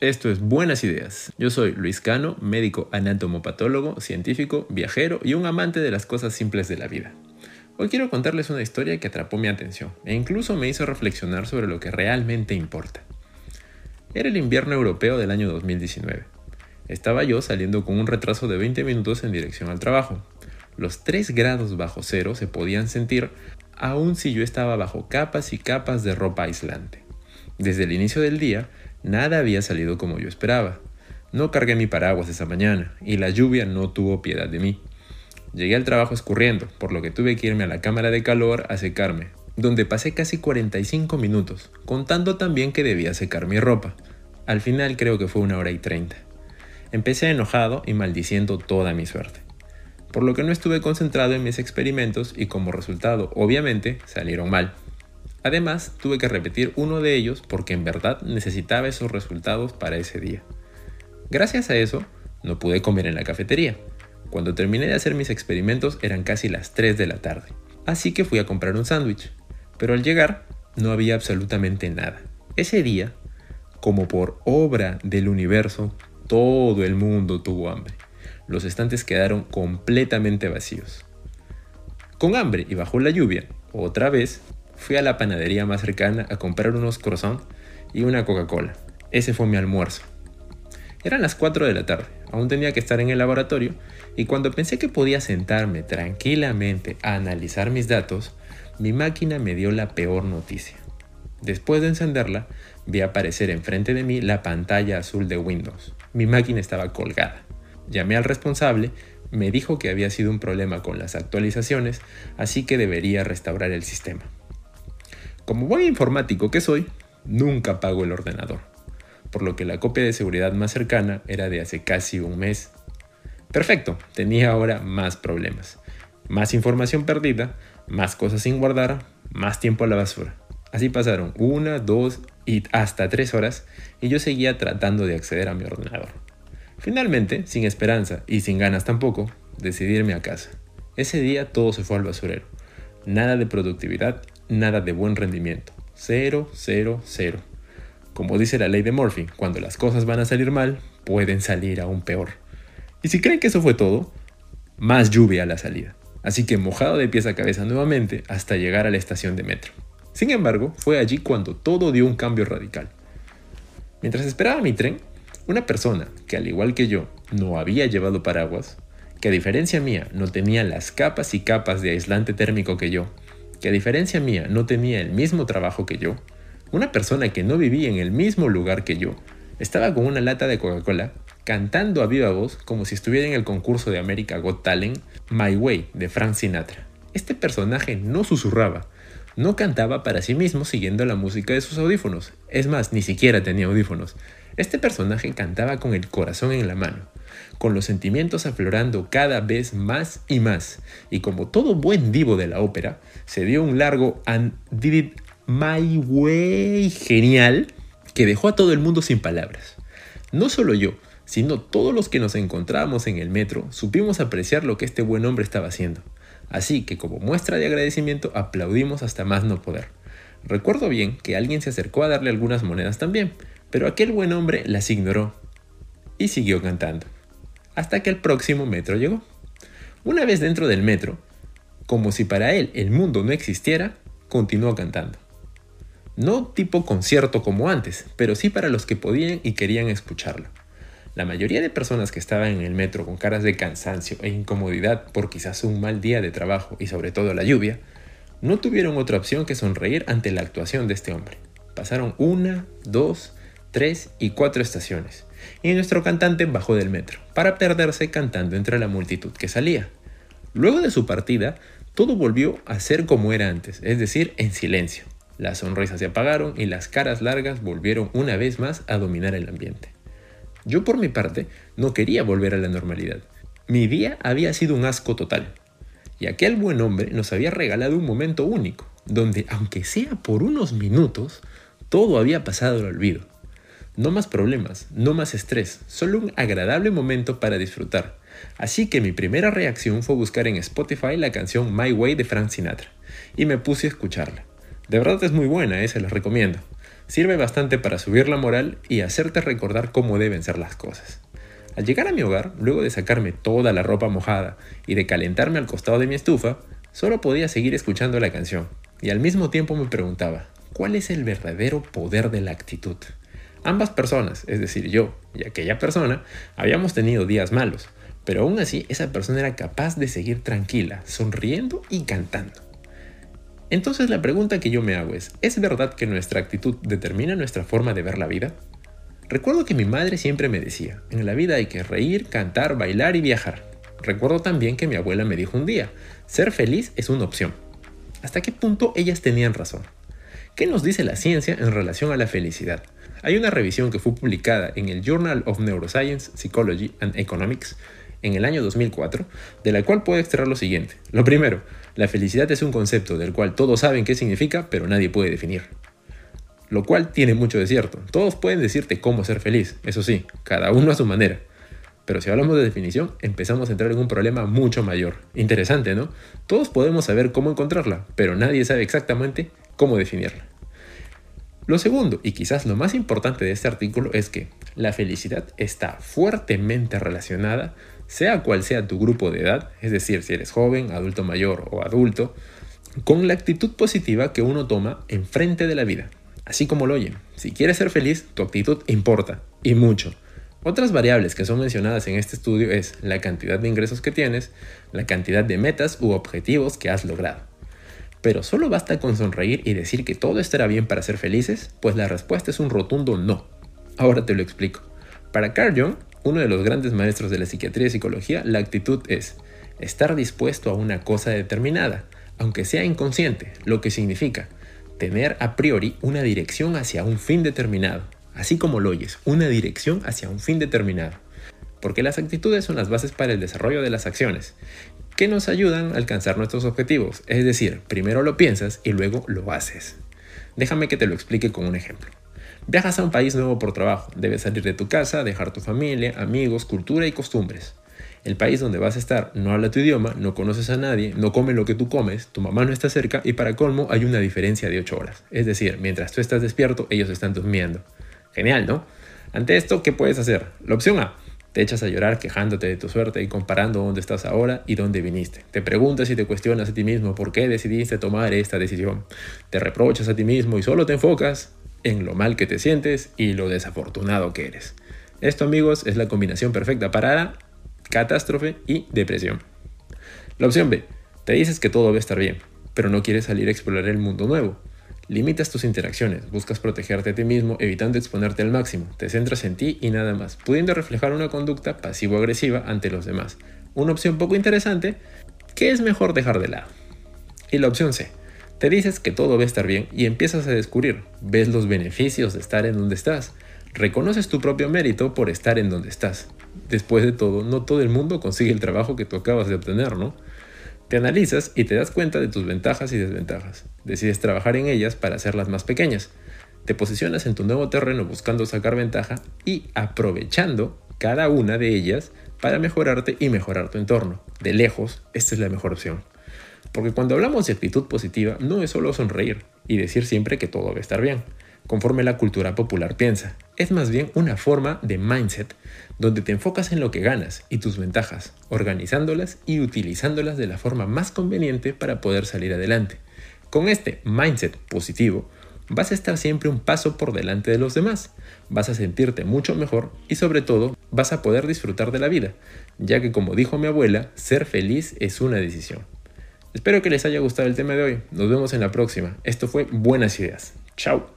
Esto es Buenas Ideas. Yo soy Luis Cano, médico anatomopatólogo, científico, viajero y un amante de las cosas simples de la vida. Hoy quiero contarles una historia que atrapó mi atención e incluso me hizo reflexionar sobre lo que realmente importa. Era el invierno europeo del año 2019. Estaba yo saliendo con un retraso de 20 minutos en dirección al trabajo. Los 3 grados bajo cero se podían sentir aun si yo estaba bajo capas y capas de ropa aislante. Desde el inicio del día, Nada había salido como yo esperaba. No cargué mi paraguas esa mañana y la lluvia no tuvo piedad de mí. Llegué al trabajo escurriendo, por lo que tuve que irme a la cámara de calor a secarme, donde pasé casi 45 minutos, contando también que debía secar mi ropa. Al final creo que fue una hora y 30. Empecé enojado y maldiciendo toda mi suerte, por lo que no estuve concentrado en mis experimentos y como resultado, obviamente, salieron mal. Además, tuve que repetir uno de ellos porque en verdad necesitaba esos resultados para ese día. Gracias a eso, no pude comer en la cafetería. Cuando terminé de hacer mis experimentos eran casi las 3 de la tarde, así que fui a comprar un sándwich. Pero al llegar, no había absolutamente nada. Ese día, como por obra del universo, todo el mundo tuvo hambre. Los estantes quedaron completamente vacíos. Con hambre y bajo la lluvia, otra vez fui a la panadería más cercana a comprar unos croissants y una Coca-Cola. Ese fue mi almuerzo. Eran las 4 de la tarde, aún tenía que estar en el laboratorio y cuando pensé que podía sentarme tranquilamente a analizar mis datos, mi máquina me dio la peor noticia. Después de encenderla, vi aparecer enfrente de mí la pantalla azul de Windows. Mi máquina estaba colgada. Llamé al responsable, me dijo que había sido un problema con las actualizaciones, así que debería restaurar el sistema. Como buen informático que soy, nunca apago el ordenador, por lo que la copia de seguridad más cercana era de hace casi un mes. Perfecto, tenía ahora más problemas, más información perdida, más cosas sin guardar, más tiempo a la basura. Así pasaron una, dos y hasta tres horas y yo seguía tratando de acceder a mi ordenador. Finalmente, sin esperanza y sin ganas tampoco, decidí irme a casa. Ese día todo se fue al basurero. Nada de productividad nada de buen rendimiento. Cero, cero, cero. Como dice la ley de Murphy, cuando las cosas van a salir mal, pueden salir aún peor. Y si creen que eso fue todo, más lluvia a la salida. Así que mojado de pies a cabeza nuevamente hasta llegar a la estación de metro. Sin embargo, fue allí cuando todo dio un cambio radical. Mientras esperaba mi tren, una persona que al igual que yo no había llevado paraguas, que a diferencia mía no tenía las capas y capas de aislante térmico que yo, que a diferencia mía no tenía el mismo trabajo que yo, una persona que no vivía en el mismo lugar que yo, estaba con una lata de Coca-Cola cantando a viva voz como si estuviera en el concurso de America Got Talent My Way de Frank Sinatra. Este personaje no susurraba, no cantaba para sí mismo siguiendo la música de sus audífonos, es más, ni siquiera tenía audífonos. Este personaje cantaba con el corazón en la mano, con los sentimientos aflorando cada vez más y más, y como todo buen divo de la ópera, se dio un largo and did it my way genial que dejó a todo el mundo sin palabras. No solo yo, sino todos los que nos encontrábamos en el metro supimos apreciar lo que este buen hombre estaba haciendo. Así que como muestra de agradecimiento aplaudimos hasta más no poder. Recuerdo bien que alguien se acercó a darle algunas monedas también, pero aquel buen hombre las ignoró y siguió cantando, hasta que el próximo metro llegó. Una vez dentro del metro, como si para él el mundo no existiera, continuó cantando. No tipo concierto como antes, pero sí para los que podían y querían escucharlo. La mayoría de personas que estaban en el metro con caras de cansancio e incomodidad por quizás un mal día de trabajo y sobre todo la lluvia, no tuvieron otra opción que sonreír ante la actuación de este hombre. Pasaron una, dos, tres y cuatro estaciones, y nuestro cantante bajó del metro, para perderse cantando entre la multitud que salía. Luego de su partida, todo volvió a ser como era antes, es decir, en silencio. Las sonrisas se apagaron y las caras largas volvieron una vez más a dominar el ambiente. Yo por mi parte no quería volver a la normalidad. Mi día había sido un asco total. Y aquel buen hombre nos había regalado un momento único, donde, aunque sea por unos minutos, todo había pasado al olvido. No más problemas, no más estrés, solo un agradable momento para disfrutar. Así que mi primera reacción fue buscar en Spotify la canción My Way de Frank Sinatra, y me puse a escucharla. De verdad es muy buena, eh, se la recomiendo. Sirve bastante para subir la moral y hacerte recordar cómo deben ser las cosas. Al llegar a mi hogar, luego de sacarme toda la ropa mojada y de calentarme al costado de mi estufa, solo podía seguir escuchando la canción y al mismo tiempo me preguntaba, ¿cuál es el verdadero poder de la actitud? Ambas personas, es decir, yo y aquella persona, habíamos tenido días malos, pero aún así esa persona era capaz de seguir tranquila, sonriendo y cantando. Entonces la pregunta que yo me hago es, ¿es verdad que nuestra actitud determina nuestra forma de ver la vida? Recuerdo que mi madre siempre me decía, en la vida hay que reír, cantar, bailar y viajar. Recuerdo también que mi abuela me dijo un día, ser feliz es una opción. ¿Hasta qué punto ellas tenían razón? ¿Qué nos dice la ciencia en relación a la felicidad? Hay una revisión que fue publicada en el Journal of Neuroscience, Psychology and Economics en el año 2004, de la cual puedo extraer lo siguiente. Lo primero, la felicidad es un concepto del cual todos saben qué significa, pero nadie puede definir. Lo cual tiene mucho de cierto. Todos pueden decirte cómo ser feliz, eso sí, cada uno a su manera. Pero si hablamos de definición, empezamos a entrar en un problema mucho mayor. Interesante, ¿no? Todos podemos saber cómo encontrarla, pero nadie sabe exactamente cómo definirla. Lo segundo, y quizás lo más importante de este artículo, es que la felicidad está fuertemente relacionada sea cual sea tu grupo de edad, es decir, si eres joven, adulto mayor o adulto, con la actitud positiva que uno toma enfrente de la vida. Así como lo oyen, si quieres ser feliz, tu actitud importa, y mucho. Otras variables que son mencionadas en este estudio es la cantidad de ingresos que tienes, la cantidad de metas u objetivos que has logrado. Pero solo basta con sonreír y decir que todo estará bien para ser felices, pues la respuesta es un rotundo no. Ahora te lo explico. Para Carl Jung, uno de los grandes maestros de la psiquiatría y psicología, la actitud es estar dispuesto a una cosa determinada, aunque sea inconsciente, lo que significa tener a priori una dirección hacia un fin determinado, así como lo oyes, una dirección hacia un fin determinado. Porque las actitudes son las bases para el desarrollo de las acciones, que nos ayudan a alcanzar nuestros objetivos, es decir, primero lo piensas y luego lo haces. Déjame que te lo explique con un ejemplo. Viajas a un país nuevo por trabajo, debes salir de tu casa, dejar tu familia, amigos, cultura y costumbres. El país donde vas a estar no habla tu idioma, no conoces a nadie, no come lo que tú comes, tu mamá no está cerca y para colmo hay una diferencia de 8 horas. Es decir, mientras tú estás despierto, ellos están durmiendo. Genial, ¿no? Ante esto, ¿qué puedes hacer? La opción A. Te echas a llorar quejándote de tu suerte y comparando dónde estás ahora y dónde viniste. Te preguntas y te cuestionas a ti mismo por qué decidiste tomar esta decisión. Te reprochas a ti mismo y solo te enfocas en lo mal que te sientes y lo desafortunado que eres. Esto amigos es la combinación perfecta para catástrofe y depresión. La opción B. Te dices que todo va a estar bien, pero no quieres salir a explorar el mundo nuevo. Limitas tus interacciones, buscas protegerte a ti mismo evitando exponerte al máximo, te centras en ti y nada más, pudiendo reflejar una conducta pasivo-agresiva ante los demás. Una opción poco interesante que es mejor dejar de lado. Y la opción C. Te dices que todo va a estar bien y empiezas a descubrir, ves los beneficios de estar en donde estás, reconoces tu propio mérito por estar en donde estás. Después de todo, no todo el mundo consigue el trabajo que tú acabas de obtener, ¿no? Te analizas y te das cuenta de tus ventajas y desventajas. Decides trabajar en ellas para hacerlas más pequeñas. Te posicionas en tu nuevo terreno buscando sacar ventaja y aprovechando cada una de ellas para mejorarte y mejorar tu entorno. De lejos, esta es la mejor opción. Porque cuando hablamos de actitud positiva, no es solo sonreír y decir siempre que todo va a estar bien, conforme la cultura popular piensa. Es más bien una forma de mindset donde te enfocas en lo que ganas y tus ventajas, organizándolas y utilizándolas de la forma más conveniente para poder salir adelante. Con este mindset positivo, vas a estar siempre un paso por delante de los demás, vas a sentirte mucho mejor y sobre todo vas a poder disfrutar de la vida, ya que como dijo mi abuela, ser feliz es una decisión. Espero que les haya gustado el tema de hoy. Nos vemos en la próxima. Esto fue Buenas Ideas. Chao.